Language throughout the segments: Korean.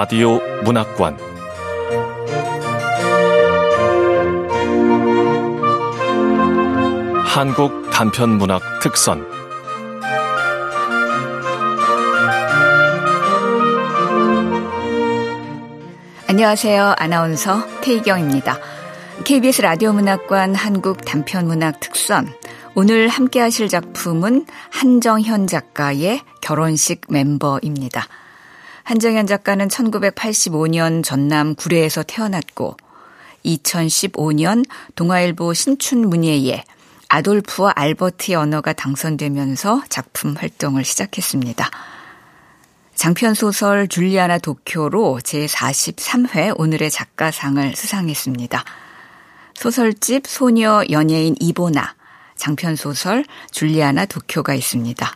라디오 문학관 한국 단편 문학 특선 안녕하세요. 아나운서 태희경입니다. KBS 라디오 문학관 한국 단편 문학 특선 오늘 함께 하실 작품은 한정현 작가의 결혼식 멤버입니다. 한정현 작가는 1985년 전남 구례에서 태어났고 2015년 동아일보 신춘 문예에 아돌프와 알버트의 언어가 당선되면서 작품 활동을 시작했습니다. 장편 소설 줄리아나 도쿄로 제43회 오늘의 작가상을 수상했습니다. 소설집 소녀 연예인 이보나, 장편 소설 줄리아나 도쿄가 있습니다.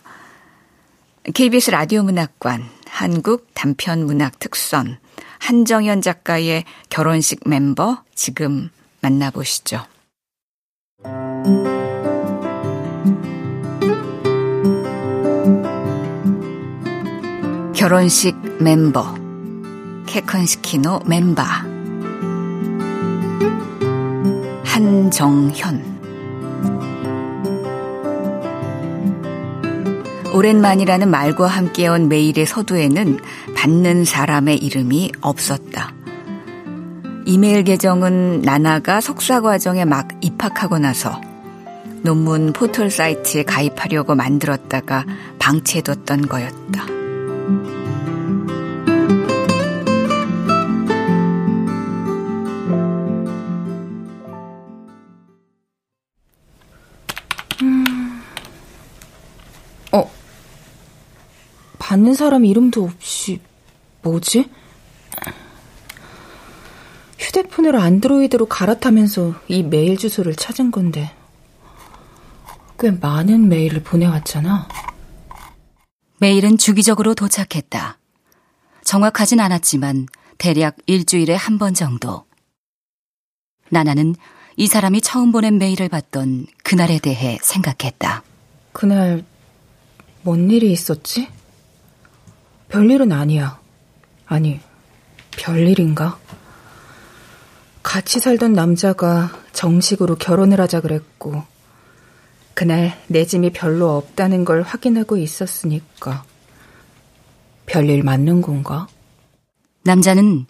KBS 라디오 문학관 한국 단편 문학 특선 한정현 작가의 결혼식 멤버 지금 만나보시죠. 결혼식 멤버. 케컨시키노 멤버. 한정현 오랜만이라는 말과 함께 온 메일의 서두에는 받는 사람의 이름이 없었다. 이메일 계정은 나나가 석사 과정에 막 입학하고 나서 논문 포털 사이트에 가입하려고 만들었다가 방치해뒀던 거였다. 받는 사람 이름도 없이 뭐지? 휴대폰으로 안드로이드로 갈아타면서 이 메일 주소를 찾은 건데 꽤 많은 메일을 보내왔잖아. 메일은 주기적으로 도착했다. 정확하진 않았지만 대략 일주일에 한 번 정도. 나나는 이 사람이 처음 보낸 메일을 받던 그날에 대해 생각했다. 그날 뭔 일이 있었지? 별일은 아니야. 아니, 별일인가? 같이 살던 남자가 정식으로 결혼을 하자 그랬고, 그날 내 짐이 별로 없다는 걸 확인하고 있었으니까, 별일 맞는 건가? 남자는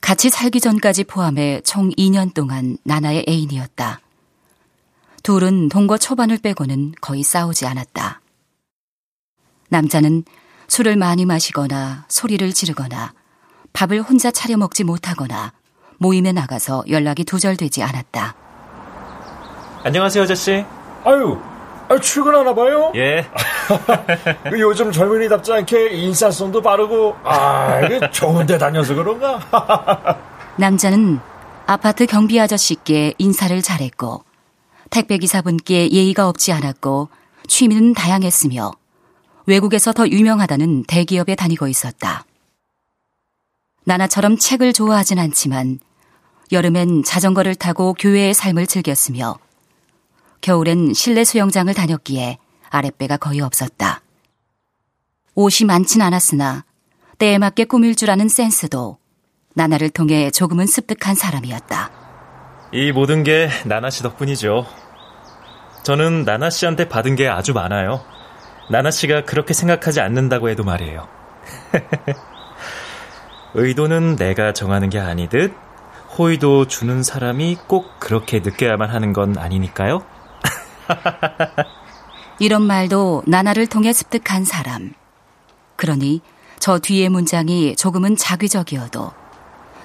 같이 살기 전까지 포함해 총 2년 동안 나나의 애인이었다. 둘은 동거 초반을 빼고는 거의 싸우지 않았다. 남자는 술을 많이 마시거나 소리를 지르거나 밥을 혼자 차려 먹지 못하거나 모임에 나가서 연락이 두절되지 않았다. 안녕하세요, 아저씨. 아유, 아, 출근하나 봐요? 예. 그 요즘 젊은이답지 않게 인사성도 바르고, 아, 이게 좋은 데 다녀서 그런가? 남자는 아파트 경비 아저씨께 인사를 잘했고, 택배기사분께 예의가 없지 않았고, 취미는 다양했으며, 외국에서 더 유명하다는 대기업에 다니고 있었다. 나나처럼 책을 좋아하진 않지만 여름엔 자전거를 타고 교회의 삶을 즐겼으며 겨울엔 실내 수영장을 다녔기에 아랫배가 거의 없었다. 옷이 많진 않았으나 때에 맞게 꾸밀 줄 아는 센스도 나나를 통해 조금은 습득한 사람이었다. 이 모든 게 나나 씨 덕분이죠. 저는 나나 씨한테 받은 게 아주 많아요. 나나 씨가 그렇게 생각하지 않는다고 해도 말이에요. 의도는 내가 정하는 게 아니듯 호의도 주는 사람이 꼭 그렇게 느껴야만 하는 건 아니니까요. 이런 말도 나나를 통해 습득한 사람. 그러니 저 뒤의 문장이 조금은 자기적이어도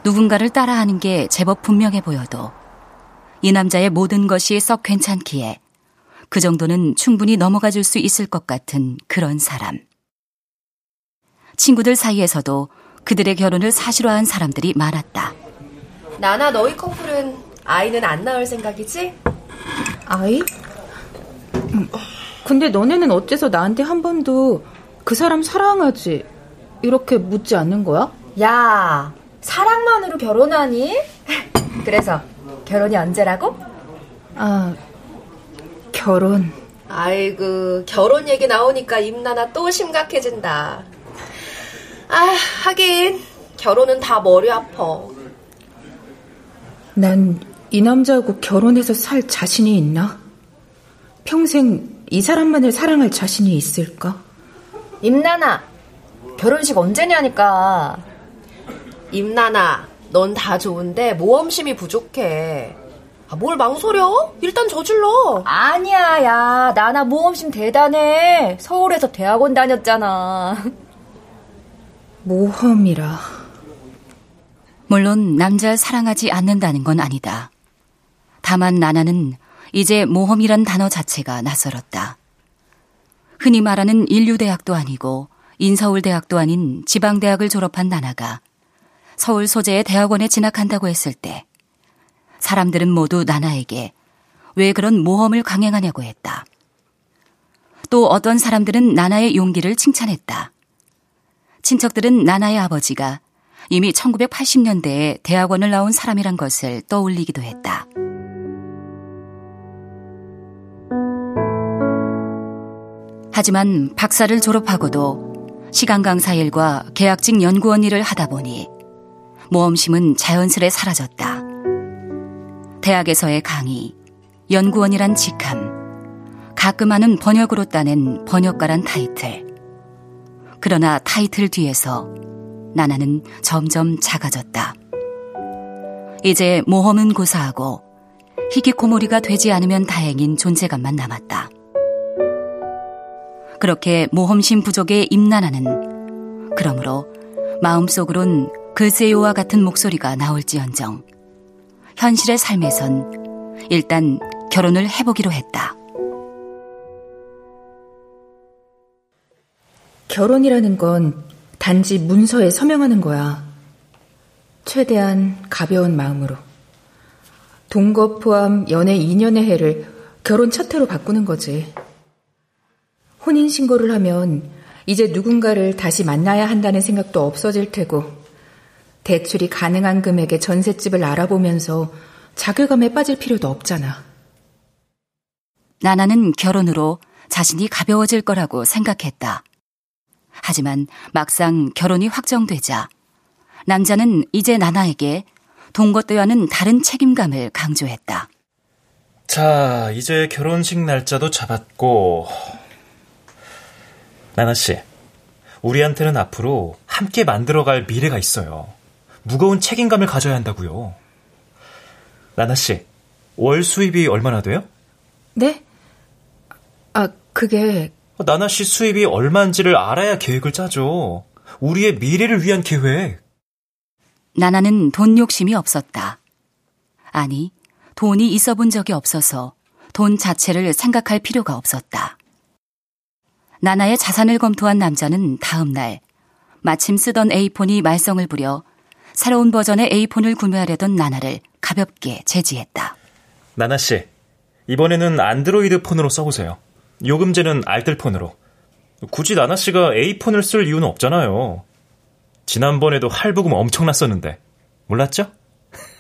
누군가를 따라하는 게 제법 분명해 보여도 이 남자의 모든 것이 썩 괜찮기에 그 정도는 충분히 넘어가 줄 수 있을 것 같은 그런 사람. 친구들 사이에서도 그들의 결혼을 사실화한 사람들이 많았다. 나나 너희 커플은 아이는 안 낳을 생각이지? 아이? 근데 너네는 어째서 나한테 한 번도 그 사람 사랑하지? 이렇게 묻지 않는 거야? 야, 사랑만으로 결혼하니? 그래서 결혼이 언제라고? 아, 결혼. 아이고, 결혼 얘기 나오니까 임나나 또 심각해진다. 아, 하긴 결혼은 다 머리 아파. 난 이 남자하고 결혼해서 살 자신이 있나? 평생 이 사람만을 사랑할 자신이 있을까? 임나나, 결혼식 언제냐니까. 임나나, 넌 다 좋은데 모험심이 부족해. 아, 뭘 망설여? 일단 저질러. 아니야, 야. 나나 모험심 대단해. 서울에서 대학원 다녔잖아. 모험이라. 물론 남자를 사랑하지 않는다는 건 아니다. 다만 나나는 이제 모험이란 단어 자체가 낯설었다. 흔히 말하는 인류대학도 아니고 인서울대학도 아닌 지방대학을 졸업한 나나가 서울 소재의 대학원에 진학한다고 했을 때 사람들은 모두 나나에게 왜 그런 모험을 강행하냐고 했다. 또 어떤 사람들은 나나의 용기를 칭찬했다. 친척들은 나나의 아버지가 이미 1980년대에 대학원을 나온 사람이란 것을 떠올리기도 했다. 하지만 박사를 졸업하고도 시간 강사 일과 계약직 연구원 일을 하다 보니 모험심은 자연스레 사라졌다. 대학에서의 강의, 연구원이란 직함, 가끔 하는 번역으로 따낸 번역가란 타이틀. 그러나 타이틀 뒤에서 나나는 점점 작아졌다. 이제 모험은 고사하고 히키코모리가 되지 않으면 다행인 존재감만 남았다. 그렇게 모험심 부족의 임나나는 그러므로 마음속으론 글쎄요와 같은 목소리가 나올지언정 현실의 삶에선 일단 결혼을 해보기로 했다. 결혼이라는 건 단지 문서에 서명하는 거야. 최대한 가벼운 마음으로. 동거 포함 연애 2년의 해를 결혼 첫 해로 바꾸는 거지. 혼인신고를 하면 이제 누군가를 다시 만나야 한다는 생각도 없어질 테고, 대출이 가능한 금액의 전셋집을 알아보면서 자괴감에 빠질 필요도 없잖아. 나나는 결혼으로 자신이 가벼워질 거라고 생각했다. 하지만 막상 결혼이 확정되자 남자는 이제 나나에게 동거때와는 다른 책임감을 강조했다. 자, 이제 결혼식 날짜도 잡았고, 나나 씨, 우리한테는 앞으로 함께 만들어갈 미래가 있어요. 무거운 책임감을 가져야 한다고요. 나나 씨, 월 수입이 얼마나 돼요? 네? 아, 그게 나나 씨 수입이 얼마인지를 알아야 계획을 짜죠. 우리의 미래를 위한 계획. 나나는 돈 욕심이 없었다. 아니, 돈이 있어 본 적이 없어서 돈 자체를 생각할 필요가 없었다. 나나의 자산을 검토한 남자는 다음 날 마침 쓰던 A폰이 말썽을 부려 새로운 버전의 A폰을 구매하려던 나나를 가볍게 제지했다. 나나 씨, 이번에는 안드로이드 폰으로 써보세요. 요금제는 알뜰폰으로. 굳이 나나 씨가 A폰을 쓸 이유는 없잖아요. 지난번에도 할부금 엄청났었는데. 몰랐죠?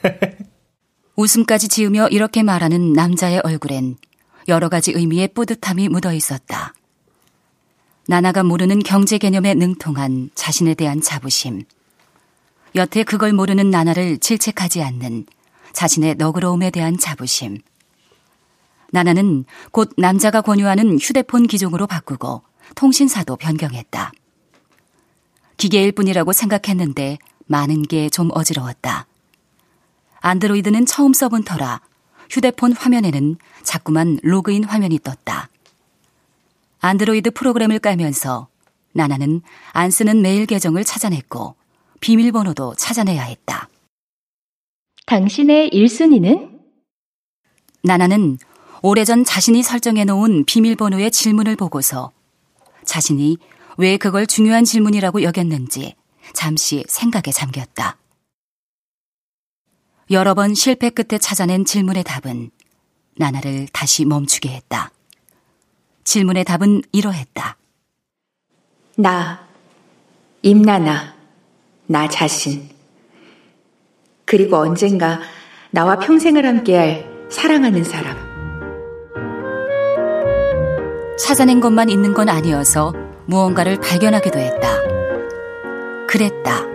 웃음까지 지으며 이렇게 말하는 남자의 얼굴엔 여러 가지 의미의 뿌듯함이 묻어 있었다. 나나가 모르는 경제 개념에 능통한 자신에 대한 자부심. 여태 그걸 모르는 나나를 질책하지 않는 자신의 너그러움에 대한 자부심. 나나는 곧 남자가 권유하는 휴대폰 기종으로 바꾸고 통신사도 변경했다. 기계일 뿐이라고 생각했는데 많은 게 좀 어지러웠다. 안드로이드는 처음 써본 터라 휴대폰 화면에는 자꾸만 로그인 화면이 떴다. 안드로이드 프로그램을 깔면서 나나는 안 쓰는 메일 계정을 찾아냈고 비밀번호도 찾아내야 했다. 당신의 1순위는? 나나는 오래전 자신이 설정해 놓은 비밀번호의 질문을 보고서 자신이 왜 그걸 중요한 질문이라고 여겼는지 잠시 생각에 잠겼다. 여러 번 실패 끝에 찾아낸 질문의 답은 나나를 다시 멈추게 했다. 질문의 답은 이러했다. 나, 임나나, 나 자신. 그리고 언젠가 나와 평생을 함께할 사랑하는 사람. 찾아낸 것만 있는 건 아니어서 무언가를 발견하기도 했다. 그랬다.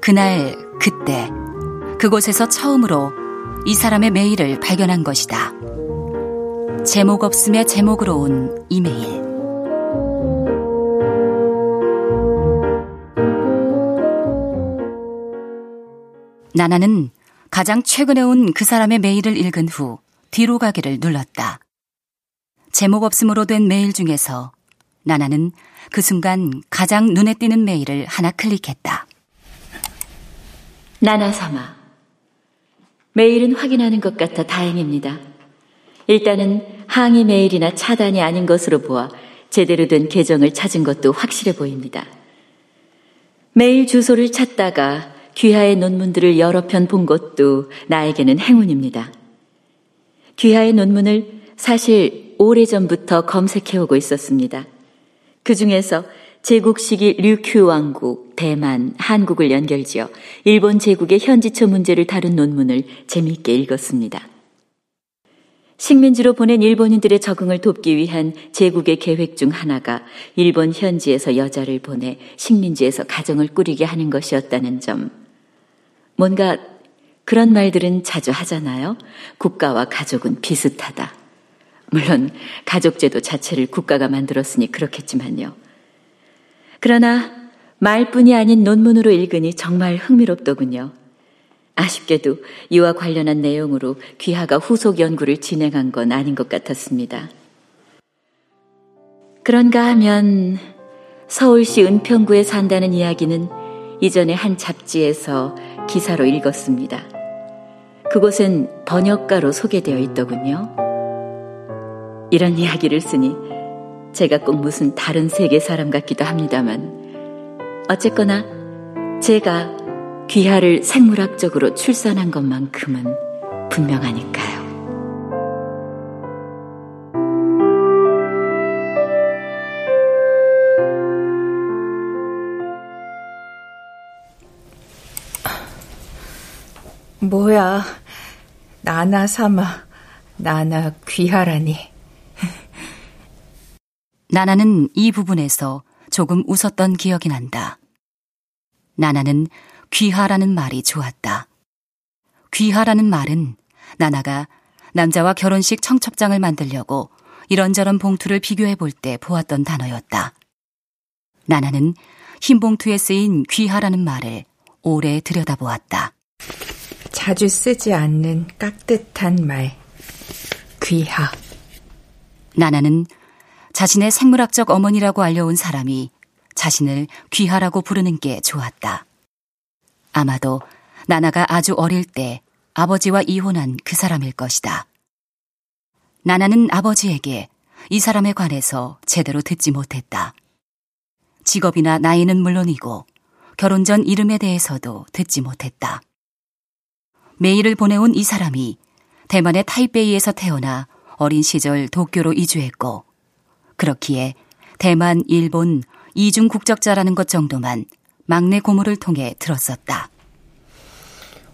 그날, 그때, 그곳에서 처음으로 이 사람의 메일을 발견한 것이다. 제목 없음의 제목으로 온 이메일. 나나는 가장 최근에 온 그 사람의 메일을 읽은 후 뒤로 가기를 눌렀다. 제목 없음으로 된 메일 중에서 나나는 그 순간 가장 눈에 띄는 메일을 하나 클릭했다. 나나사마. 메일은 확인하는 것 같아 다행입니다. 일단은 항의 메일이나 차단이 아닌 것으로 보아 제대로 된 계정을 찾은 것도 확실해 보입니다. 메일 주소를 찾다가 귀하의 논문들을 여러 편 본 것도 나에게는 행운입니다. 귀하의 논문을 사실 오래전부터 검색해오고 있었습니다. 그 중에서 제국 시기 류큐 왕국, 대만, 한국을 연결지어 일본 제국의 현지처 문제를 다룬 논문을 재미있게 읽었습니다. 식민지로 보낸 일본인들의 적응을 돕기 위한 제국의 계획 중 하나가 일본 현지에서 여자를 보내 식민지에서 가정을 꾸리게 하는 것이었다는 점. 뭔가 그런 말들은 자주 하잖아요. 국가와 가족은 비슷하다. 물론 가족제도 자체를 국가가 만들었으니 그렇겠지만요. 그러나 말뿐이 아닌 논문으로 읽으니 정말 흥미롭더군요. 아쉽게도 이와 관련한 내용으로 귀하가 후속 연구를 진행한 건 아닌 것 같았습니다. 그런가 하면 서울시 은평구에 산다는 이야기는 이전에 한 잡지에서 기사로 읽었습니다. 그곳은 번역가로 소개되어 있더군요. 이런 이야기를 쓰니 제가 꼭 무슨 다른 세계 사람 같기도 합니다만 어쨌거나 제가 귀하를 생물학적으로 출산한 것만큼은 분명하니까요. 뭐야, 나나 삼아, 나나 귀하라니. 나나는 이 부분에서 조금 웃었던 기억이 난다. 나나는 귀하라는 말이 좋았다. 귀하라는 말은 나나가 남자와 결혼식 청첩장을 만들려고 이런저런 봉투를 비교해 볼 때 보았던 단어였다. 나나는 흰 봉투에 쓰인 귀하라는 말을 오래 들여다보았다. 자주 쓰지 않는 깍듯한 말. 귀하. 나나는 자신의 생물학적 어머니라고 알려온 사람이 자신을 귀하라고 부르는 게 좋았다. 아마도 나나가 아주 어릴 때 아버지와 이혼한 그 사람일 것이다. 나나는 아버지에게 이 사람에 관해서 제대로 듣지 못했다. 직업이나 나이는 물론이고 결혼 전 이름에 대해서도 듣지 못했다. 메일을 보내온 이 사람이 대만의 타이베이에서 태어나 어린 시절 도쿄로 이주했고 그렇기에 대만, 일본, 이중 국적자라는 것 정도만 막내 고모를 통해 들었었다.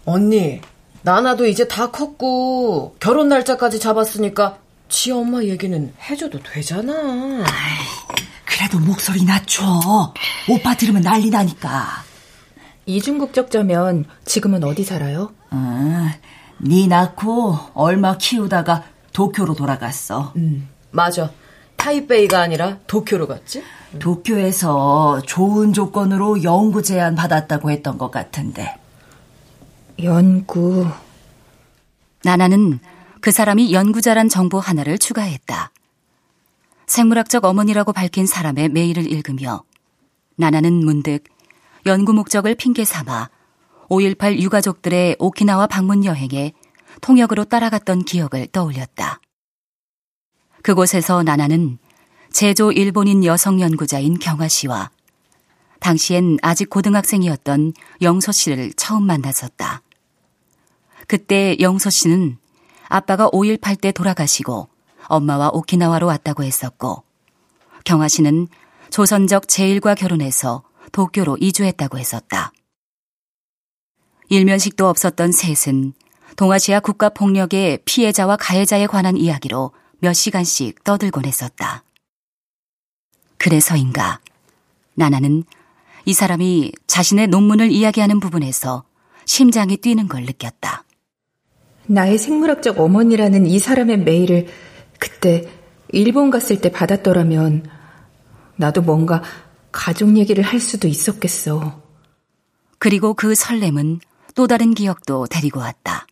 언니, 나나도 이제 다 컸고 결혼 날짜까지 잡았으니까 지 엄마 얘기는 해줘도 되잖아. 아이, 그래도 목소리 낮춰. 오빠 들으면 난리 나니까. 이중국적자면 지금은 어디 살아요? 아, 네 낳고 얼마 키우다가 도쿄로 돌아갔어. 음, 맞아. 타이베이가 아니라 도쿄로 갔지? 도쿄에서 좋은 조건으로 연구 제안 받았다고 했던 것 같은데. 연구. 나나는 그 사람이 연구자란 정보 하나를 추가했다. 생물학적 어머니라고 밝힌 사람의 메일을 읽으며 나나는 문득 연구 목적을 핑계 삼아 5.18 유가족들의 오키나와 방문 여행에 통역으로 따라갔던 기억을 떠올렸다. 그곳에서 나나는 제조 일본인 여성 연구자인 경아 씨와 당시엔 아직 고등학생이었던 영소 씨를 처음 만났었다. 그때 영소 씨는 아빠가 5.18 때 돌아가시고 엄마와 오키나와로 왔다고 했었고 경아 씨는 조선적 제일과 결혼해서 도쿄로 이주했다고 했었다. 일면식도 없었던 셋은 동아시아 국가 폭력의 피해자와 가해자에 관한 이야기로 몇 시간씩 떠들곤 했었다. 그래서인가 나나는 이 사람이 자신의 논문을 이야기하는 부분에서 심장이 뛰는 걸 느꼈다. 나의 생물학적 어머니라는 이 사람의 메일을 그때 일본 갔을 때 받았더라면 나도 뭔가 가족 얘기를 할 수도 있었겠어. 그리고 그 설렘은 또 다른 기억도 데리고 왔다.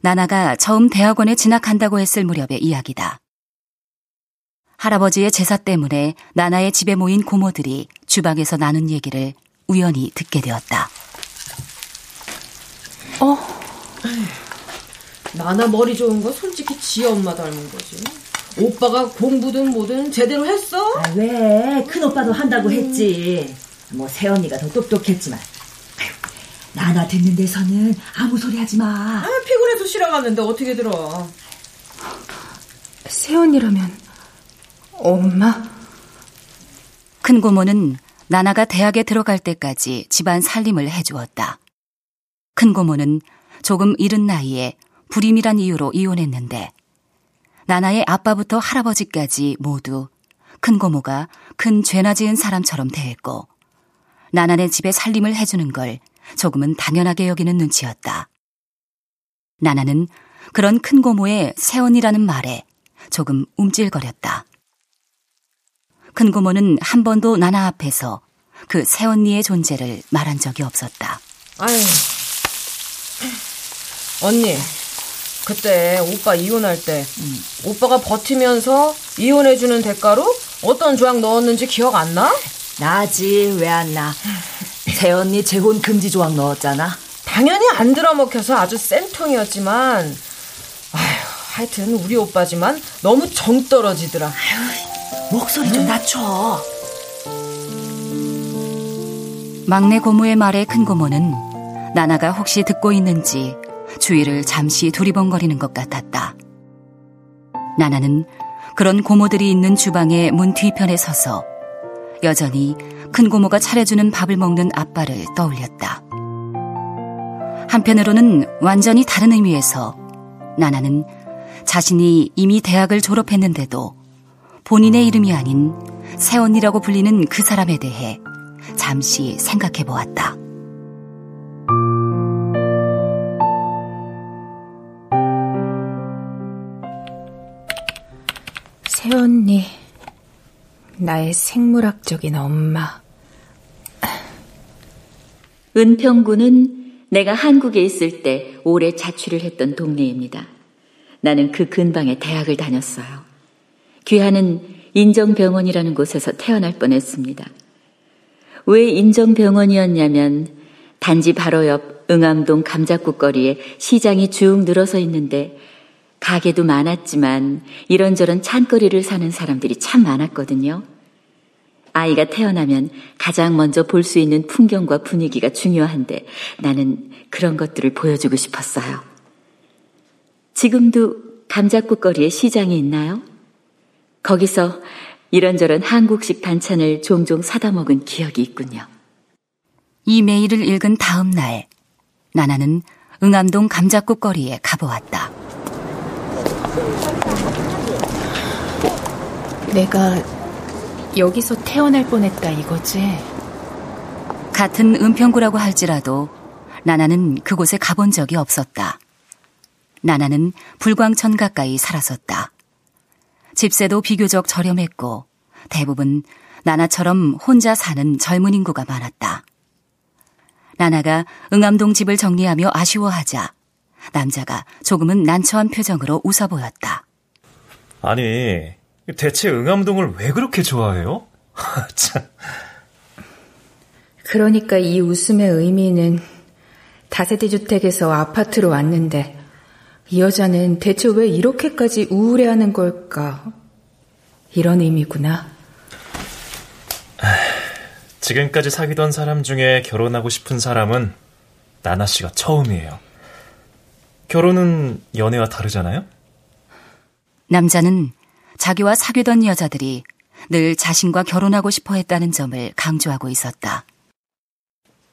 나나가 처음 대학원에 진학한다고 했을 무렵의 이야기다. 할아버지의 제사 때문에 나나의 집에 모인 고모들이 주방에서 나눈 얘기를 우연히 듣게 되었다. 어? 나나 머리 좋은 거 솔직히 지 엄마 닮은 거지. 오빠가 공부든 뭐든 제대로 했어? 아, 왜? 큰 오빠도 한다고 했지. 뭐 새언니가 더 똑똑했지만. 나나 듣는 데서는 아무 소리 하지 마. 아, 피곤해서 쉬러 갔는데 어떻게 들어. 새언니라면 엄마? 큰 고모는 나나가 대학에 들어갈 때까지 집안 살림을 해주었다. 큰 고모는 조금 이른 나이에 불임이란 이유로 이혼했는데 나나의 아빠부터 할아버지까지 모두 큰 고모가 큰 죄나 지은 사람처럼 대했고 나나네 집에 살림을 해주는 걸 조금은 당연하게 여기는 눈치였다. 나나는 그런 큰 고모의 새언이라는 말에 조금 움찔거렸다. 큰 고모는 한 번도 나나 앞에서 그 새언니의 존재를 말한 적이 없었다. 아유, 언니, 그때 오빠 이혼할 때 음. 오빠가 버티면서 이혼해주는 대가로 어떤 조항 넣었는지 기억 안 나? 나지 왜 안 나? 새언니 재혼 금지 조항 넣었잖아. 당연히 안 들어먹혀서 아주 센 통이었지만 아휴, 하여튼 우리 오빠지만 너무 정 떨어지더라. 아휴, 목소리 좀 낮춰. 막내 고모의 말에 큰 고모는 나나가 혹시 듣고 있는지 주위를 잠시 두리번거리는 것 같았다. 나나는 그런 고모들이 있는 주방의 문 뒤편에 서서 여전히 큰 고모가 차려주는 밥을 먹는 아빠를 떠올렸다. 한편으로는 완전히 다른 의미에서 나나는 자신이 이미 대학을 졸업했는데도 본인의 이름이 아닌 새언니라고 불리는 그 사람에 대해 잠시 생각해 보았다. 새언니, 나의 생물학적인 엄마. 은평구는 내가 한국에 있을 때 오래 자취를 했던 동네입니다. 나는 그 근방에 대학을 다녔어요. 귀하는 인정병원이라는 곳에서 태어날 뻔했습니다. 왜 인정병원이었냐면 단지 바로 옆 응암동 감자국 거리에 시장이 쭉 늘어서 있는데 가게도 많았지만 이런저런 찬거리를 사는 사람들이 참 많았거든요. 아이가 태어나면 가장 먼저 볼 수 있는 풍경과 분위기가 중요한데 나는 그런 것들을 보여주고 싶었어요. 지금도 감자국 거리에 시장이 있나요? 거기서 이런저런 한국식 반찬을 종종 사다 먹은 기억이 있군요. 이 메일을 읽은 다음 날, 나나는 응암동 감자국 거리에 가보았다. 내가 여기서 태어날 뻔했다 이거지. 같은 은평구라고 할지라도 나나는 그곳에 가본 적이 없었다. 나나는 불광천 가까이 살았었다. 집세도 비교적 저렴했고 대부분 나나처럼 혼자 사는 젊은 인구가 많았다. 나나가 응암동 집을 정리하며 아쉬워하자 남자가 조금은 난처한 표정으로 웃어 보였다. 아니, 대체 응암동을 왜 그렇게 좋아해요? 참. 그러니까 이 웃음의 의미는 다세대 주택에서 아파트로 왔는데 이 여자는 대체 왜 이렇게까지 우울해하는 걸까? 이런 의미구나. 지금까지 사귀던 사람 중에 결혼하고 싶은 사람은 나나 씨가 처음이에요. 결혼은 연애와 다르잖아요? 남자는 자기와 사귀던 여자들이 늘 자신과 결혼하고 싶어 했다는 점을 강조하고 있었다.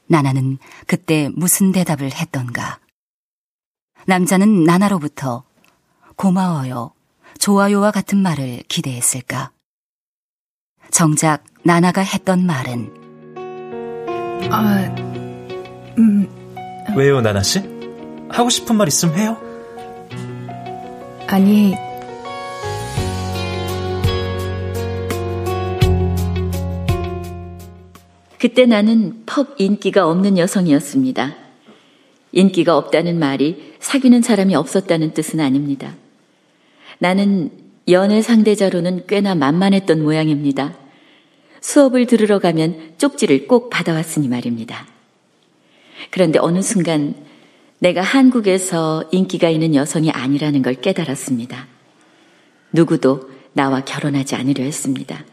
나나는 그때 무슨 대답을 했던가. 남자는 나나로부터 고마워요, 좋아요와 같은 말을 기대했을까. 정작 나나가 했던 말은 아, 음. 왜요, 나나 씨? 하고 싶은 말 있으면 해요? 아니, 그때 나는 퍽 인기가 없는 여성이었습니다. 인기가 없다는 말이 사귀는 사람이 없었다는 뜻은 아닙니다. 나는 연애 상대자로는 꽤나 만만했던 모양입니다. 수업을 들으러 가면 쪽지를 꼭 받아왔으니 말입니다. 그런데 어느 순간 내가 한국에서 인기가 있는 여성이 아니라는 걸 깨달았습니다. 누구도 나와 결혼하지 않으려 했습니다.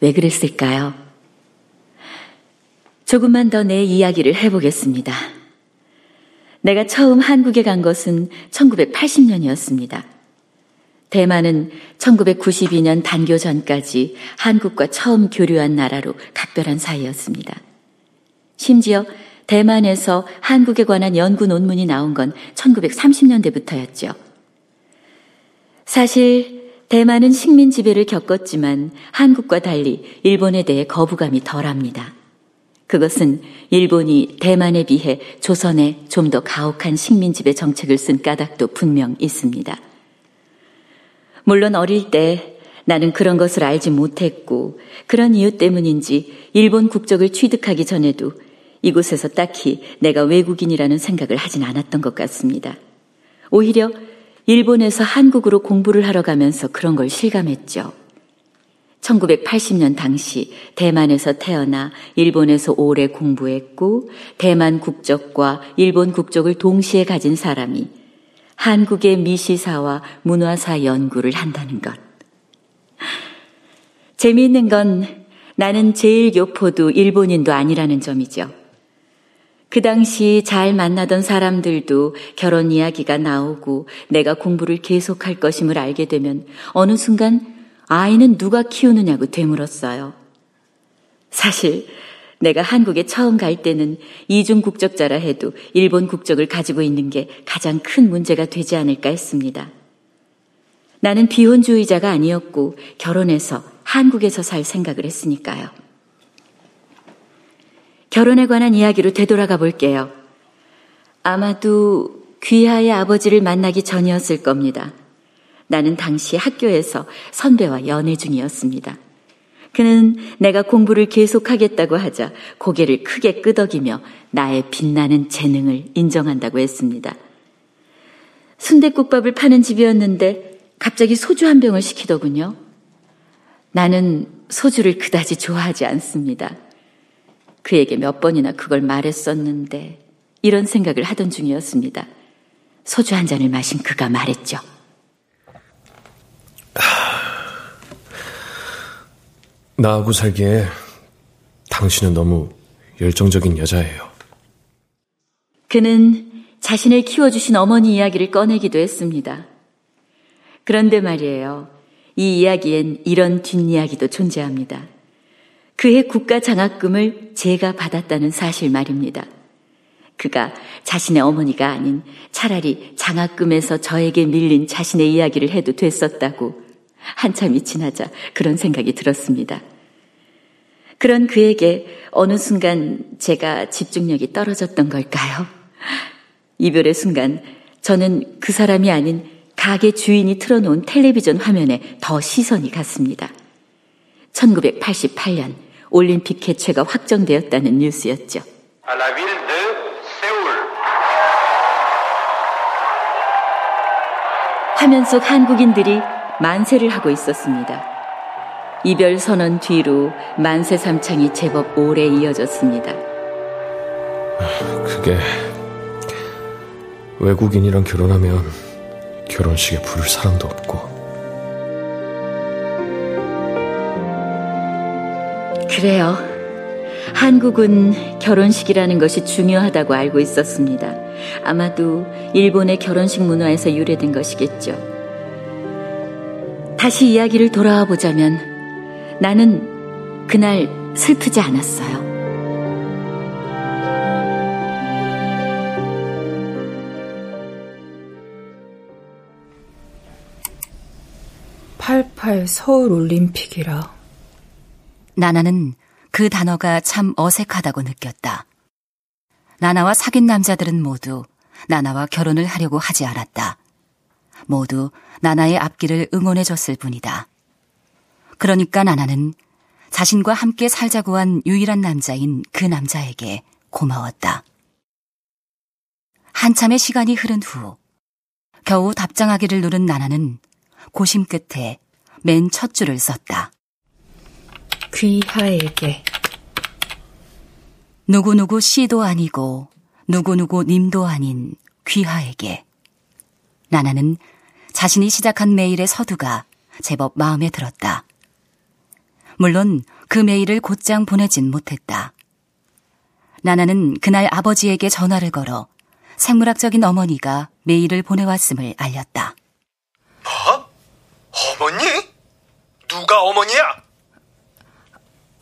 왜 그랬을까요? 조금만 더 내 이야기를 해보겠습니다. 내가 처음 한국에 간 것은 1980년이었습니다. 대만은 1992년 단교 전까지 한국과 처음 교류한 나라로 각별한 사이였습니다. 심지어 대만에서 한국에 관한 연구 논문이 나온 건 1930년대부터였죠. 사실 대만은 식민 지배를 겪었지만 한국과 달리 일본에 대해 거부감이 덜합니다. 그것은 일본이 대만에 비해 조선에 좀 더 가혹한 식민 지배 정책을 쓴 까닭도 분명 있습니다. 물론 어릴 때 나는 그런 것을 알지 못했고 그런 이유 때문인지 일본 국적을 취득하기 전에도 이곳에서 딱히 내가 외국인이라는 생각을 하진 않았던 것 같습니다. 오히려 일본에서 한국으로 공부를 하러 가면서 그런 걸 실감했죠. 1980년 당시 대만에서 태어나 일본에서 오래 공부했고 대만 국적과 일본 국적을 동시에 가진 사람이 한국의 미시사와 문화사 연구를 한다는 것. 재미있는 건 나는 제일 교포도 일본인도 아니라는 점이죠. 그 당시 잘 만나던 사람들도 결혼 이야기가 나오고 내가 공부를 계속할 것임을 알게 되면 어느 순간 아이는 누가 키우느냐고 되물었어요. 사실 내가 한국에 처음 갈 때는 이중 국적자라 해도 일본 국적을 가지고 있는 게 가장 큰 문제가 되지 않을까 했습니다. 나는 비혼주의자가 아니었고 결혼해서 한국에서 살 생각을 했으니까요. 결혼에 관한 이야기로 되돌아가 볼게요. 아마도 귀하의 아버지를 만나기 전이었을 겁니다. 나는 당시 학교에서 선배와 연애 중이었습니다. 그는 내가 공부를 계속하겠다고 하자 고개를 크게 끄덕이며 나의 빛나는 재능을 인정한다고 했습니다. 순대국밥을 파는 집이었는데 갑자기 소주 한 병을 시키더군요. 나는 소주를 그다지 좋아하지 않습니다. 그에게 몇 번이나 그걸 말했었는데 이런 생각을 하던 중이었습니다. 소주 한 잔을 마신 그가 말했죠. 나하고 살기에 당신은 너무 열정적인 여자예요. 그는 자신을 키워주신 어머니 이야기를 꺼내기도 했습니다. 그런데 말이에요. 이 이야기엔 이런 뒷이야기도 존재합니다. 그의 국가 장학금을 제가 받았다는 사실 말입니다. 그가 자신의 어머니가 아닌 차라리 장학금에서 저에게 밀린 자신의 이야기를 해도 됐었다고 한참이 지나자 그런 생각이 들었습니다. 그런 그에게 어느 순간 제가 집중력이 떨어졌던 걸까요? 이별의 순간 저는 그 사람이 아닌 가게 주인이 틀어놓은 텔레비전 화면에 더 시선이 갔습니다. 1988년 올림픽 개최가 확정되었다는 뉴스였죠. 화면 속 한국인들이 만세를 하고 있었습니다. 이별 선언 뒤로 만세 삼창이 제법 오래 이어졌습니다. 그게 외국인이랑 결혼하면 결혼식에 부를 사람도 없고 그래요. 한국은 결혼식이라는 것이 중요하다고 알고 있었습니다. 아마도 일본의 결혼식 문화에서 유래된 것이겠죠. 다시 이야기를 돌아와 보자면 나는 그날 슬프지 않았어요. 팔팔 서울 올림픽이라. 나나는 그 단어가 참 어색하다고 느꼈다. 나나와 사귄 남자들은 모두 나나와 결혼을 하려고 하지 않았다. 모두 나나의 앞길을 응원해줬을 뿐이다. 그러니까 나나는 자신과 함께 살자고 한 유일한 남자인 그 남자에게 고마웠다. 한참의 시간이 흐른 후 겨우 답장하기를 누른 나나는 고심 끝에 맨 첫 줄을 썼다. 귀하에게 누구누구 씨도 아니고 누구누구 님도 아닌 귀하에게 나나는 자신이 시작한 메일의 서두가 제법 마음에 들었다. 물론 그 메일을 곧장 보내진 못했다. 나나는 그날 아버지에게 전화를 걸어 생물학적인 어머니가 메일을 보내왔음을 알렸다. 뭐? 어머니? 누가 어머니야?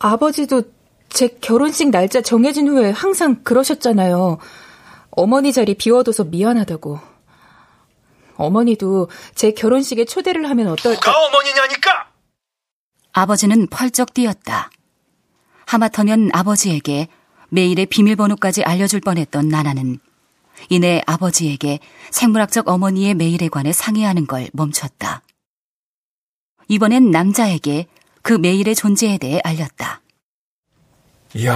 아버지도 제 결혼식 날짜 정해진 후에 항상 그러셨잖아요. 어머니 자리 비워둬서 미안하다고. 어머니도 제 결혼식에 초대를 하면 어떨까? 누가 어머니냐니까? 아버지는 펄쩍 뛰었다. 하마터면 아버지에게 메일의 비밀번호까지 알려줄 뻔했던 나나는 이내 아버지에게 생물학적 어머니의 메일에 관해 상의하는 걸 멈췄다. 이번엔 남자에게 그 메일의 존재에 대해 알렸다. 이야,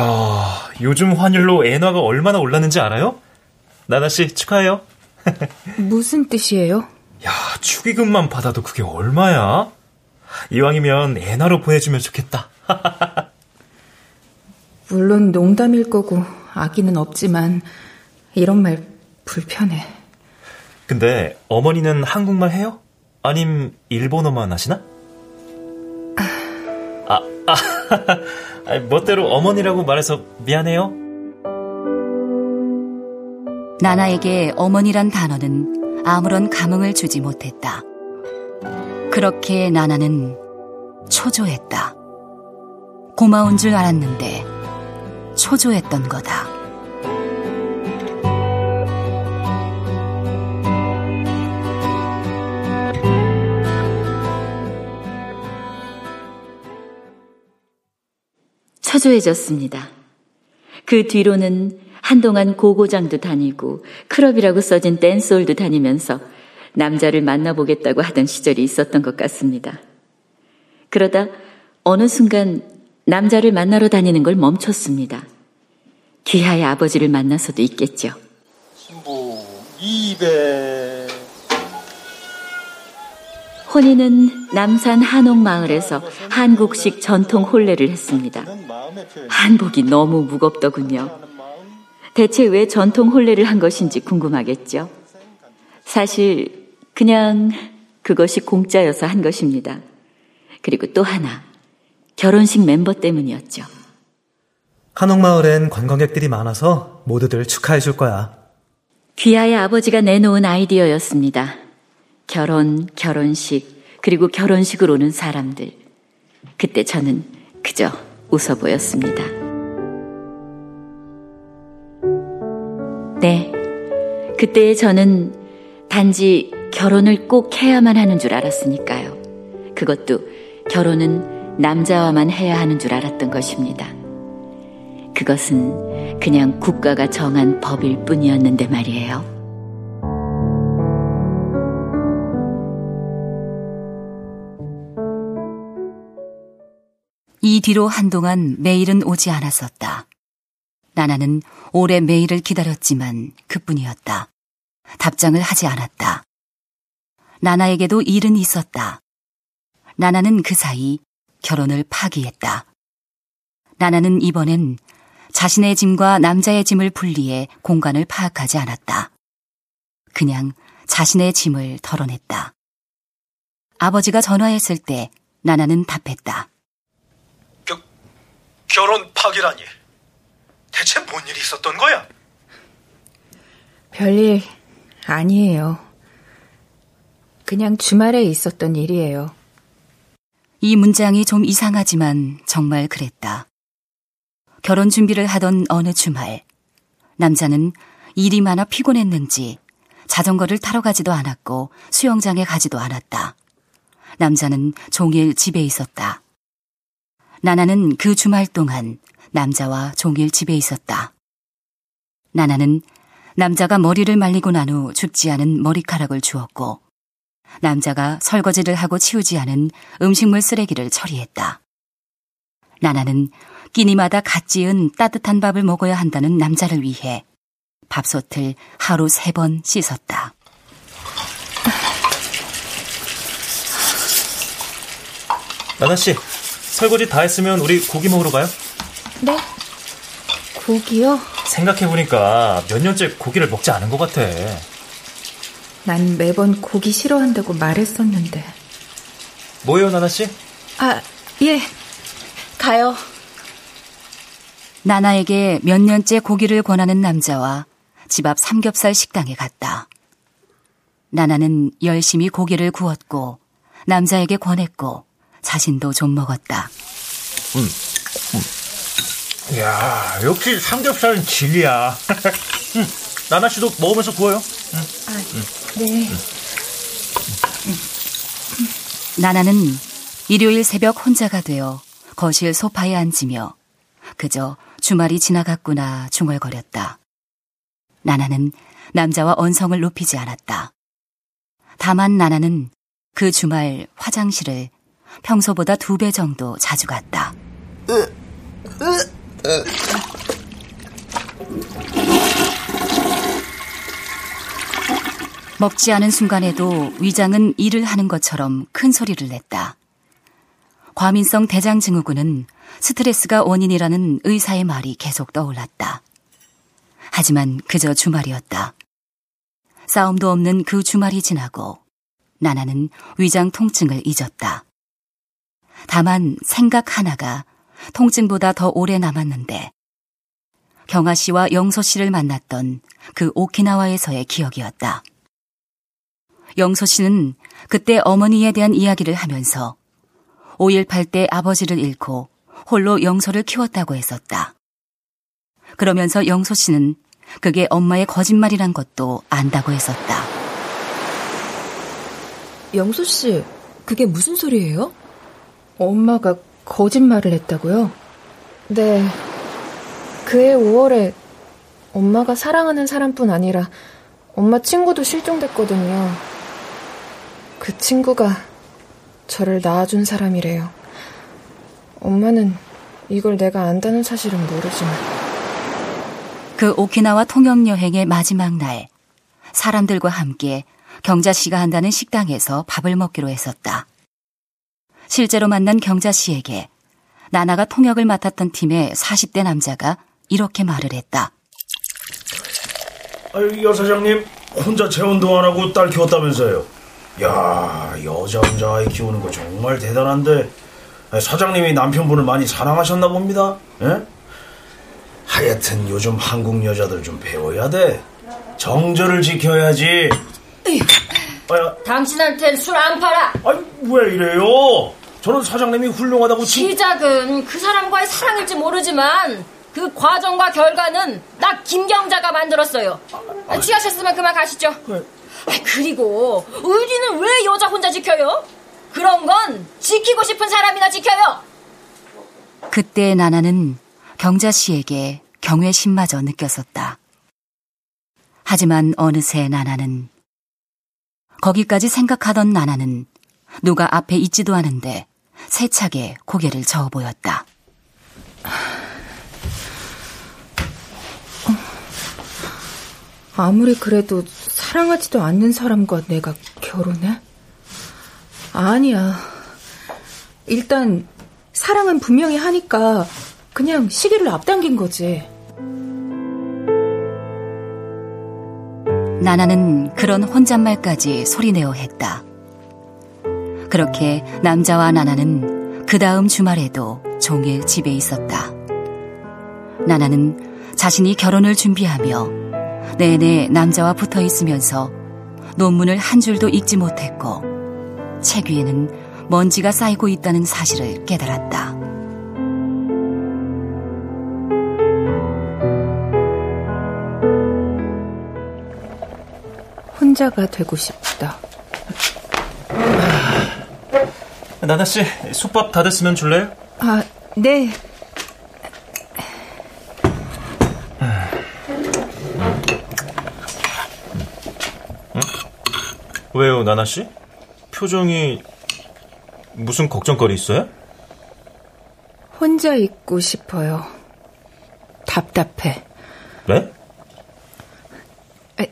요즘 환율로 엔화가 얼마나 올랐는지 알아요? 나나씨 축하해요. 무슨 뜻이에요? 야, 축의금만 받아도 그게 얼마야? 이왕이면 엔화로 보내주면 좋겠다. 물론 농담일 거고 아기는 없지만 이런 말 불편해. 근데 어머니는 한국말 해요? 아님 일본어만 하시나? 아, 아, 멋대로 어머니라고 말해서 미안해요. 나나에게 어머니란 단어는 아무런 감흥을 주지 못했다. 그렇게 나나는 초조했다. 고마운 줄 알았는데 초조했던 거다. 초조해졌습니다. 그 뒤로는 한동안 고고장도 다니고 클럽이라고 써진 댄스홀도 다니면서 남자를 만나보겠다고 하던 시절이 있었던 것 같습니다. 그러다 어느 순간 남자를 만나러 다니는 걸 멈췄습니다. 귀하의 아버지를 만나서도 있겠죠. 뭐, 입에. 혼인은 남산 한옥마을에서 한국식 전통 혼례를 했습니다. 한복이 너무 무겁더군요. 대체 왜 전통 혼례를 한 것인지 궁금하겠죠? 사실 그냥 그것이 공짜여서 한 것입니다. 그리고 또 하나, 결혼식 멤버 때문이었죠. 한옥마을엔 관광객들이 많아서 모두들 축하해 줄 거야. 귀하의 아버지가 내놓은 아이디어였습니다. 결혼, 결혼식, 그리고 결혼식을 오는 사람들. 그때 저는 그저 웃어 보였습니다. 네. 그때 저는 단지 결혼을 꼭 해야만 하는 줄 알았으니까요. 그것도 결혼은 남자와만 해야 하는 줄 알았던 것입니다. 그것은 그냥 국가가 정한 법일 뿐이었는데 말이에요. 이 뒤로 한동안 메일은 오지 않았었다. 나나는 오래 메일을 기다렸지만 그뿐이었다. 답장을 하지 않았다. 나나에게도 일은 있었다. 나나는 그 사이 결혼을 파기했다. 나나는 이번엔 자신의 짐과 남자의 짐을 분리해 공간을 파악하지 않았다. 그냥 자신의 짐을 덜어냈다. 아버지가 전화했을 때 나나는 답했다. 겨, 결혼 파기라니. 대체 뭔 일이 있었던 거야? 별일 아니에요. 그냥 주말에 있었던 일이에요. 이 문장이 좀 이상하지만 정말 그랬다. 결혼 준비를 하던 어느 주말, 남자는 일이 많아 피곤했는지 자전거를 타러 가지도 않았고 수영장에 가지도 않았다. 남자는 종일 집에 있었다. 나나는 그 주말 동안 남자와 종일 집에 있었다. 나나는 남자가 머리를 말리고 난 후 죽지 않은 머리카락을 주었고 남자가 설거지를 하고 치우지 않은 음식물 쓰레기를 처리했다. 나나는 끼니마다 갓 지은 따뜻한 밥을 먹어야 한다는 남자를 위해 밥솥을 하루 세 번 씻었다. 나나 씨, 설거지 다 했으면 우리 고기 먹으러 가요? 네? 고기요? 생각해보니까 몇 년째 고기를 먹지 않은 것 같아. 난 매번 고기 싫어한다고 말했었는데. 뭐예요, 나나 씨? 아, 예. 가요. 나나에게 몇 년째 고기를 권하는 남자와 집 앞 삼겹살 식당에 갔다. 나나는 열심히 고기를 구웠고 남자에게 권했고 자신도 좀 먹었다. 음, 음. 야 역시 삼겹살은 진리야. 음, 나나 씨도 먹으면서 구워요. 음. 아, 네. 나나는 일요일 새벽 혼자가 되어 거실 소파에 앉으며 그저 주말이 지나갔구나 중얼거렸다. 나나는 남자와 언성을 높이지 않았다. 다만 나나는 그 주말 화장실을 평소보다 두 배 정도 자주 갔다. 먹지 않은 순간에도 위장은 일을 하는 것처럼 큰 소리를 냈다. 과민성 대장 증후군은 스트레스가 원인이라는 의사의 말이 계속 떠올랐다. 하지만 그저 주말이었다. 싸움도 없는 그 주말이 지나고 나나는 위장 통증을 잊었다. 다만 생각 하나가 통증보다 더 오래 남았는데 경아 씨와 영소 씨를 만났던 그 오키나와에서의 기억이었다. 영소 씨는 그때 어머니에 대한 이야기를 하면서 5.18 때 아버지를 잃고 홀로 영소를 키웠다고 했었다. 그러면서 영소 씨는 그게 엄마의 거짓말이란 것도 안다고 했었다. 영소 씨, 그게 무슨 소리예요? 엄마가 거짓말을 했다고요? 네. 그해 5월에 엄마가 사랑하는 사람뿐 아니라 엄마 친구도 실종됐거든요. 그 친구가 저를 낳아준 사람이래요. 엄마는 이걸 내가 안다는 사실은 모르지만. 그 오키나와 통역 여행의 마지막 날, 사람들과 함께 경자 씨가 한다는 식당에서 밥을 먹기로 했었다. 실제로 만난 경자 씨에게 나나가 통역을 맡았던 팀의 40대 남자가 이렇게 말을 했다. 아유, 여사장님, 혼자 재운동 안 하고 딸 키웠다면서요? 야, 여자 혼자 아이 키우는 거 정말 대단한데, 사장님이 남편분을 많이 사랑하셨나 봅니다. 예? 하여튼 요즘 한국 여자들 좀 배워야 돼. 정절을 지켜야지. 아야. 당신한텐 술 안 팔아. 아니, 왜 이래요? 저는 사장님이 훌륭하다고 치... 시작은 그 사람과의 사랑일지 모르지만 그 과정과 결과는 나 김경자가 만들었어요. 아, 취하셨으면 그만 가시죠. 네. 아, 그리고 의리는 왜 여자 혼자 지켜요? 그런 건 지키고 싶은 사람이나 지켜요. 그때 나나는 경자 씨에게 경외심마저 느꼈었다. 하지만 어느새 나나는 거기까지 생각하던 나나는 누가 앞에 있지도 않은데 세차게 고개를 저어 보였다. 아무리 그래도 사랑하지도 않는 사람과 내가 결혼해? 아니야. 일단 사랑은 분명히 하니까 그냥 시기를 앞당긴 거지. 나나는 그런 혼잣말까지 소리내어 했다. 그렇게 남자와 나나는 그 다음 주말에도 종일 집에 있었다. 나나는 자신이 결혼을 준비하며 내내 남자와 붙어 있으면서 논문을 한 줄도 읽지 못했고 책 위에는 먼지가 쌓이고 있다는 사실을 깨달았다. 혼자가 되고 싶다. 나나 씨, 솥밥 다 됐으면 줄래요? 아, 네. 왜요, 나나 씨? 표정이 무슨 걱정거리 있어요? 혼자 있고 싶어요. 답답해. 네?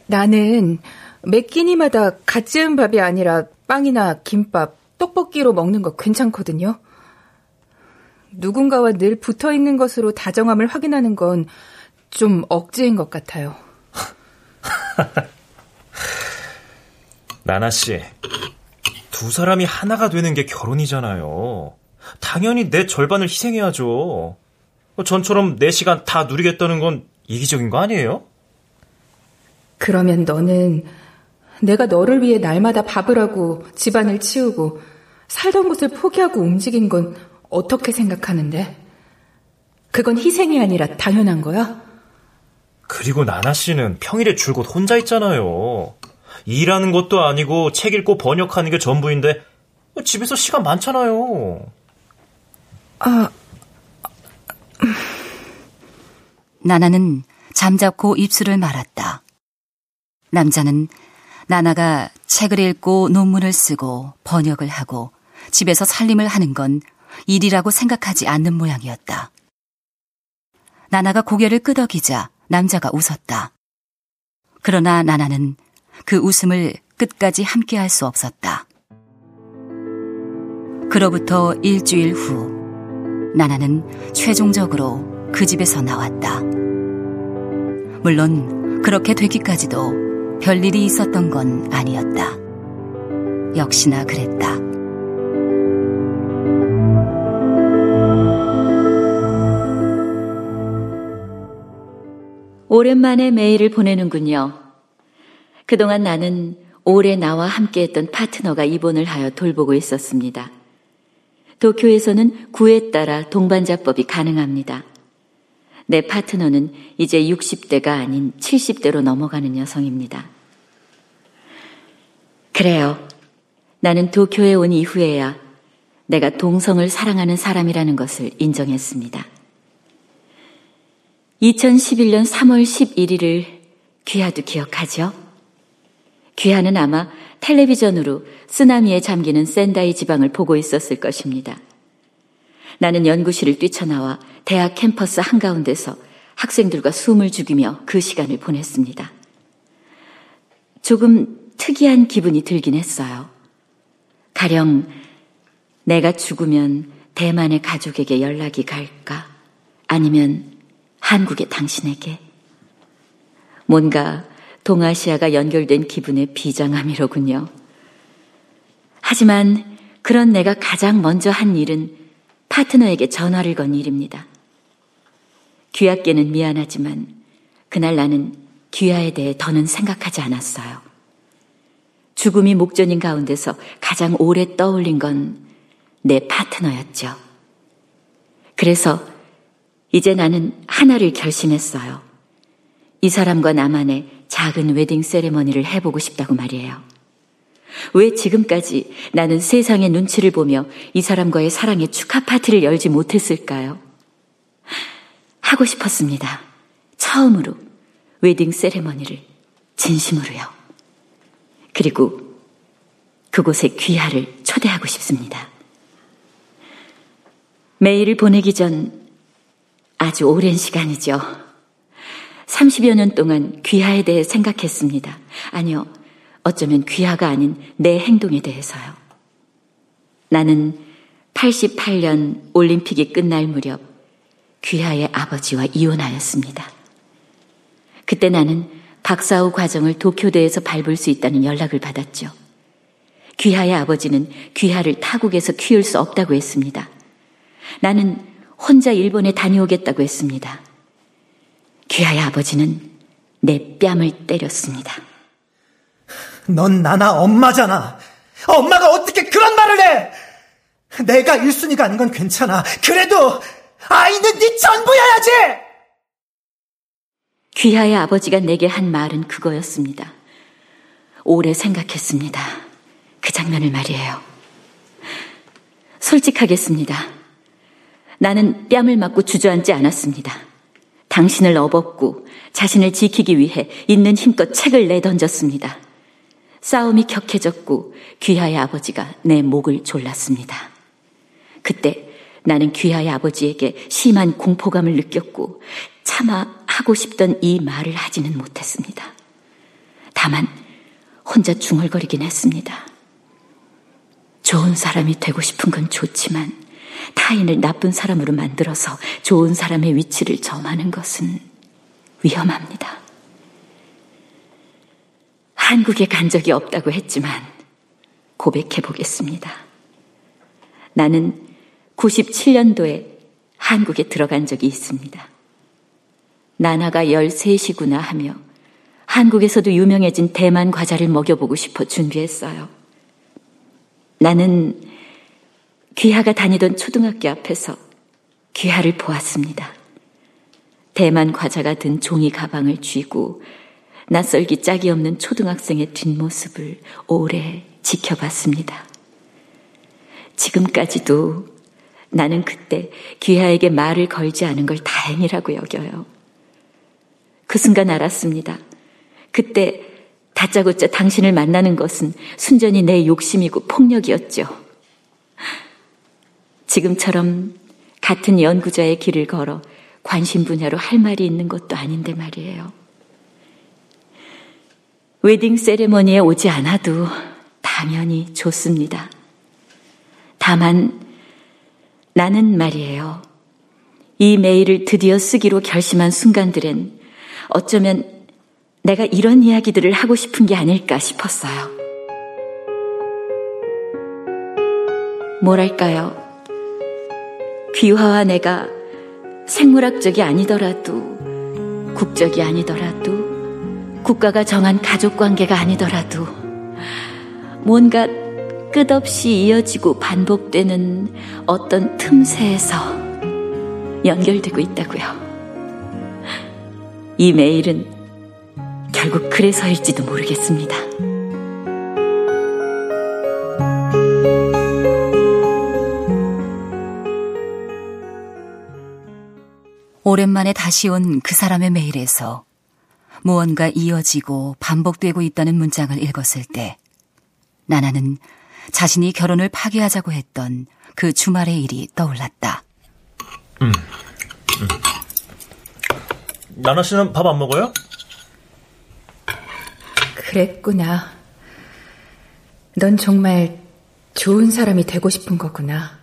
나는 매 끼니마다 갓 지은 밥이 아니라 빵이나 김밥, 떡볶이로 먹는 거 괜찮거든요. 누군가와 늘 붙어 있는 것으로 다정함을 확인하는 건 좀 억지인 것 같아요. 나나 씨, 두 사람이 하나가 되는 게 결혼이잖아요. 당연히 내 절반을 희생해야죠. 전처럼 내 시간 다 누리겠다는 건 이기적인 거 아니에요? 그러면 너는 내가 너를 위해 날마다 밥을 하고 집안을 치우고 살던 곳을 포기하고 움직인 건 어떻게 생각하는데? 그건 희생이 아니라 당연한 거야? 그리고 나나 씨는 평일에 줄곧 혼자 있잖아요. 일하는 것도 아니고 책 읽고 번역하는 게 전부인데 집에서 시간 많잖아요. 아. 나나는 잠잡고 입술을 말았다. 남자는 나나가 책을 읽고 논문을 쓰고 번역을 하고 집에서 살림을 하는 건 일이라고 생각하지 않는 모양이었다. 나나가 고개를 끄덕이자 남자가 웃었다. 그러나 나나는 그 웃음을 끝까지 함께할 수 없었다. 그로부터 일주일 후, 나나는 최종적으로 그 집에서 나왔다. 물론 그렇게 되기까지도 별일이 있었던 건 아니었다. 역시나 그랬다. 오랜만에 메일을 보내는군요. 그동안 나는 오래 나와 함께했던 파트너가 입원을 하여 돌보고 있었습니다. 도쿄에서는 구에 따라 동반자법이 가능합니다. 내 파트너는 이제 60대가 아닌 70대로 넘어가는 여성입니다. 그래요. 나는 도쿄에 온 이후에야 내가 동성을 사랑하는 사람이라는 것을 인정했습니다. 2011년 3월 11일을 귀하도 기억하죠? 귀하는 아마 텔레비전으로 쓰나미에 잠기는 센다이 지방을 보고 있었을 것입니다. 나는 연구실을 뛰쳐나와 대학 캠퍼스 한가운데서 학생들과 숨을 죽이며 그 시간을 보냈습니다. 조금 특이한 기분이 들긴 했어요. 가령 내가 죽으면 대만의 가족에게 연락이 갈까? 아니면 한국의 당신에게? 뭔가 동아시아가 연결된 기분의 비장함이로군요. 하지만 그런 내가 가장 먼저 한 일은 파트너에게 전화를 건 일입니다. 귀하께는 미안하지만 그날 나는 귀하에 대해 더는 생각하지 않았어요. 죽음이 목전인 가운데서 가장 오래 떠올린 건 내 파트너였죠. 그래서 이제 나는 하나를 결심했어요. 이 사람과 나만의 작은 웨딩 세레머니를 해보고 싶다고 말이에요. 왜 지금까지 나는 세상의 눈치를 보며 이 사람과의 사랑의 축하 파티를 열지 못했을까요? 하고 싶었습니다. 처음으로 웨딩 세레머니를 진심으로요. 그리고 그곳에 귀하를 초대하고 싶습니다. 메일을 보내기 전 아주 오랜 시간이죠. 30여 년 동안 귀하에 대해 생각했습니다. 아니요, 어쩌면 귀하가 아닌 내 행동에 대해서요. 나는 88년 올림픽이 끝날 무렵 귀하의 아버지와 이혼하였습니다. 그때 나는 박사 후 과정을 도쿄대에서 밟을 수 있다는 연락을 받았죠. 귀하의 아버지는 귀하를 타국에서 키울 수 없다고 했습니다. 나는 혼자 일본에 다녀오겠다고 했습니다. 귀하의 아버지는 내 뺨을 때렸습니다. 넌 나나 엄마잖아. 엄마가 어떻게 그런 말을 해? 내가 1순위가 아닌 건 괜찮아. 그래도 아이는 네 전부여야지! 귀하의 아버지가 내게 한 말은 그거였습니다. 오래 생각했습니다. 그 장면을 말이에요. 솔직하겠습니다. 나는 뺨을 맞고 주저앉지 않았습니다. 당신을 업었고 자신을 지키기 위해 있는 힘껏 책을 내던졌습니다. 싸움이 격해졌고 귀하의 아버지가 내 목을 졸랐습니다. 그때 나는 귀하의 아버지에게 심한 공포감을 느꼈고 차마 하고 싶던 이 말을 하지는 못했습니다. 다만 혼자 중얼거리긴 했습니다. 좋은 사람이 되고 싶은 건 좋지만 타인을 나쁜 사람으로 만들어서 좋은 사람의 위치를 점하는 것은 위험합니다. 한국에 간 적이 없다고 했지만 고백해 보겠습니다. 나는 97년도에 한국에 들어간 적이 있습니다. 나나가 13시구나 하며 한국에서도 유명해진 대만 과자를 먹여보고 싶어 준비했어요. 나는 귀하가 다니던 초등학교 앞에서 귀하를 보았습니다. 대만 과자가 든 종이 가방을 쥐고 낯설기 짝이 없는 초등학생의 뒷모습을 오래 지켜봤습니다. 지금까지도 나는 그때 귀하에게 말을 걸지 않은 걸 다행이라고 여겨요. 그 순간 알았습니다. 그때 다짜고짜 당신을 만나는 것은 순전히 내 욕심이고 폭력이었죠. 지금처럼 같은 연구자의 길을 걸어 관심 분야로 할 말이 있는 것도 아닌데 말이에요. 웨딩 세레머니에 오지 않아도 당연히 좋습니다. 다만 나는 말이에요. 이 메일을 드디어 쓰기로 결심한 순간들엔 어쩌면 내가 이런 이야기들을 하고 싶은 게 아닐까 싶었어요. 뭐랄까요. 귀화와 내가 생물학적이 아니더라도, 국적이 아니더라도, 국가가 정한 가족 관계가 아니더라도, 뭔가 끝없이 이어지고 반복되는 어떤 틈새에서 연결되고 있다고요. 이 메일은 결국 그래서일지도 모르겠습니다. 오랜만에 다시 온 그 사람의 메일에서 무언가 이어지고 반복되고 있다는 문장을 읽었을 때 나나는 자신이 결혼을 파기하자고 했던 그 주말의 일이 떠올랐다. 음. 음. 나나 씨는 밥 안 먹어요? 그랬구나. 넌 정말 좋은 사람이 되고 싶은 거구나.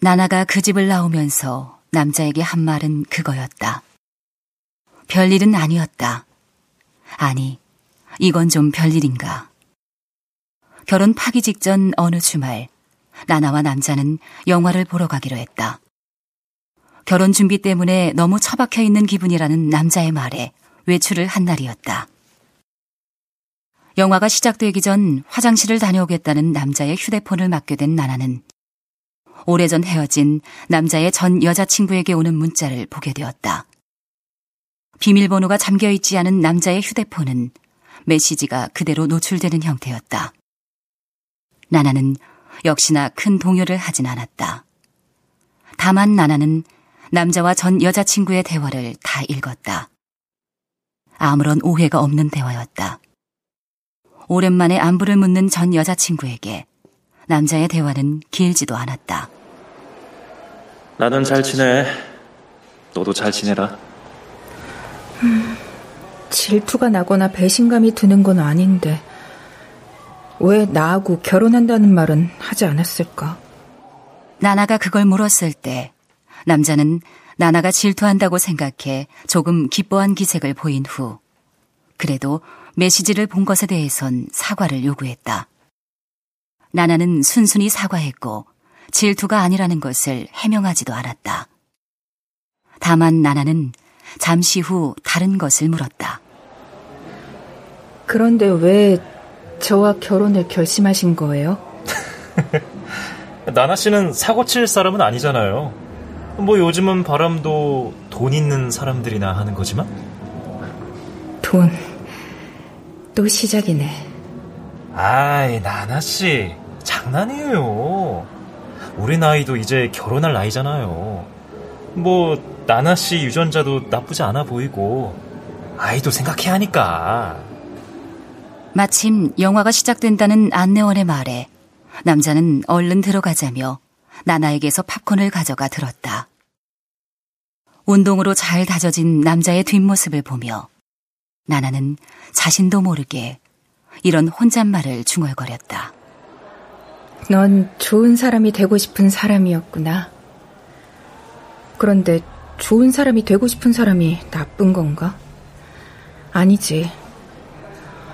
나나가 그 집을 나오면서 남자에게 한 말은 그거였다. 별일은 아니었다. 아니, 이건 좀 별일인가. 결혼 파기 직전 어느 주말, 나나와 남자는 영화를 보러 가기로 했다. 결혼 준비 때문에 너무 처박혀 있는 기분이라는 남자의 말에 외출을 한 날이었다. 영화가 시작되기 전 화장실을 다녀오겠다는 남자의 휴대폰을 맡게 된 나나는 오래전 헤어진 남자의 전 여자친구에게 오는 문자를 보게 되었다. 비밀번호가 잠겨 있지 않은 남자의 휴대폰은 메시지가 그대로 노출되는 형태였다. 나나는 역시나 큰 동요를 하진 않았다. 다만 나나는 남자와 전 여자친구의 대화를 다 읽었다. 아무런 오해가 없는 대화였다. 오랜만에 안부를 묻는 전 여자친구에게 남자의 대화는 길지도 않았다. 나는 잘 지내. 너도 잘 지내라. 음, 질투가 나거나 배신감이 드는 건 아닌데 왜 나하고 결혼한다는 말은 하지 않았을까? 나나가 그걸 물었을 때 남자는 나나가 질투한다고 생각해 조금 기뻐한 기색을 보인 후 그래도 메시지를 본 것에 대해선 사과를 요구했다. 나나는 순순히 사과했고 질투가 아니라는 것을 해명하지도 않았다. 다만 나나는 잠시 후 다른 것을 물었다. 그런데 왜 저와 결혼을 결심하신 거예요? 나나 씨는 사고 칠 사람은 아니잖아요. 뭐 요즘은 바람도 돈 있는 사람들이나 하는 거지만? 돈. 또 시작이네. 아이, 나나 씨. 장난이에요. 우리 나이도 이제 결혼할 나이잖아요. 뭐 나나 씨 유전자도 나쁘지 않아 보이고 아이도 생각해야 하니까. 마침 영화가 시작된다는 안내원의 말에 남자는 얼른 들어가자며 나나에게서 팝콘을 가져가 들었다. 운동으로 잘 다져진 남자의 뒷모습을 보며 나나는 자신도 모르게 이런 혼잣말을 중얼거렸다. 넌 좋은 사람이 되고 싶은 사람이었구나. 그런데 좋은 사람이 되고 싶은 사람이 나쁜 건가? 아니지.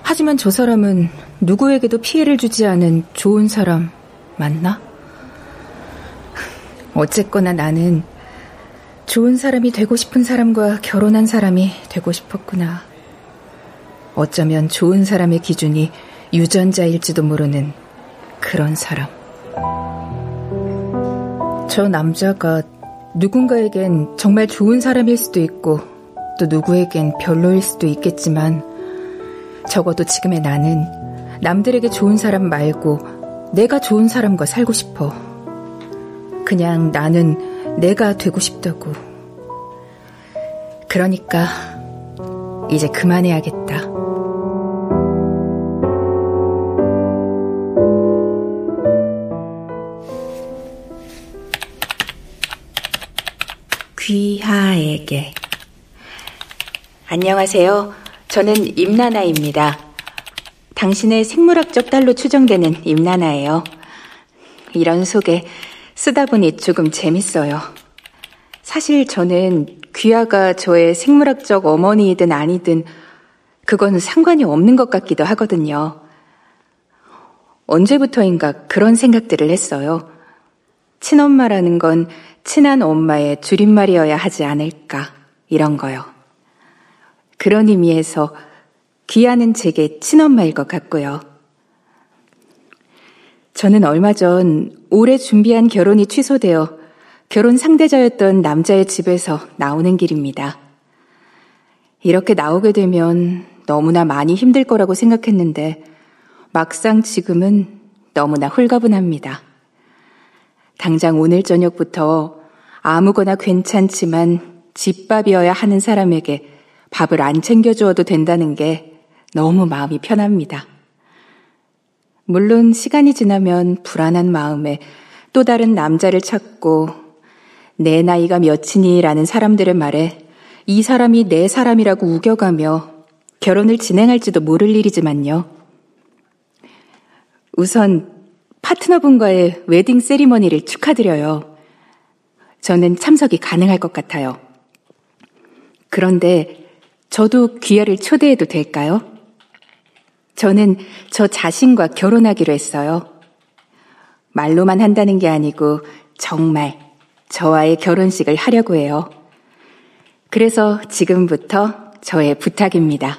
하지만 저 사람은 누구에게도 피해를 주지 않은 좋은 사람 맞나? 어쨌거나 나는 좋은 사람이 되고 싶은 사람과 결혼한 사람이 되고 싶었구나. 어쩌면 좋은 사람의 기준이 유전자일지도 모르는 그런 사람. 저 남자가 누군가에겐 정말 좋은 사람일 수도 있고 또 누구에겐 별로일 수도 있겠지만 적어도 지금의 나는 남들에게 좋은 사람 말고 내가 좋은 사람과 살고 싶어. 그냥 나는 내가 되고 싶다고. 그러니까 이제 그만해야겠다. 귀하에게. 안녕하세요. 저는 임나나입니다. 당신의 생물학적 딸로 추정되는 임나나예요. 이런 소개 쓰다 보니 조금 재밌어요. 사실 저는 귀하가 저의 생물학적 어머니이든 아니든 그건 상관이 없는 것 같기도 하거든요. 언제부터인가 그런 생각들을 했어요. 친엄마라는 건 친한 엄마의 줄임말이어야 하지 않을까, 이런 거요. 그런 의미에서 귀하는 제게 친엄마일 것 같고요. 저는 얼마 전 오래 준비한 결혼이 취소되어 결혼 상대자였던 남자의 집에서 나오는 길입니다. 이렇게 나오게 되면 너무나 많이 힘들 거라고 생각했는데 막상 지금은 너무나 홀가분합니다. 당장 오늘 저녁부터 아무거나 괜찮지만 집밥이어야 하는 사람에게 밥을 안 챙겨주어도 된다는 게 너무 마음이 편합니다. 물론 시간이 지나면 불안한 마음에 또 다른 남자를 찾고 내 나이가 몇이니라는 사람들의 말에 이 사람이 내 사람이라고 우겨가며 결혼을 진행할지도 모를 일이지만요. 우선 파트너분과의 웨딩 세리머니를 축하드려요. 저는 참석이 가능할 것 같아요. 그런데 저도 귀하를 초대해도 될까요? 저는 저 자신과 결혼하기로 했어요. 말로만 한다는 게 아니고 정말 저와의 결혼식을 하려고 해요. 그래서 지금부터 저의 부탁입니다.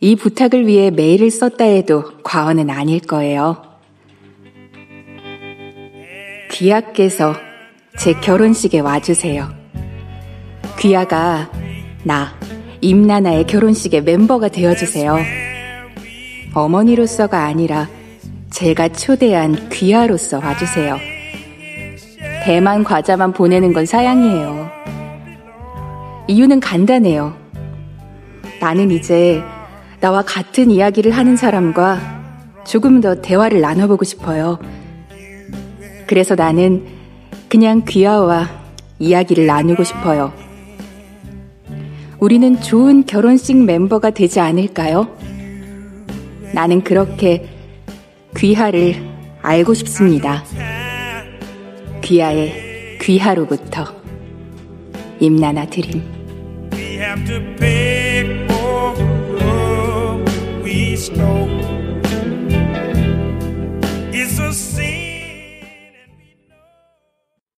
이 부탁을 위해 메일을 썼다 해도 과언은 아닐 거예요. 귀하께서 제 결혼식에 와주세요. 귀하가 나, 임나나의 결혼식의 멤버가 되어주세요. 어머니로서가 아니라 제가 초대한 귀하로서 와주세요. 대만 과자만 보내는 건 사양이에요. 이유는 간단해요. 나는 이제 나와 같은 이야기를 하는 사람과 조금 더 대화를 나눠보고 싶어요. 그래서 나는 그냥 귀하와 이야기를 나누고 싶어요. 우리는 좋은 결혼식 멤버가 되지 않을까요? 나는 그렇게 귀하를 알고 싶습니다. 귀하의 귀하로부터 임나나 드림.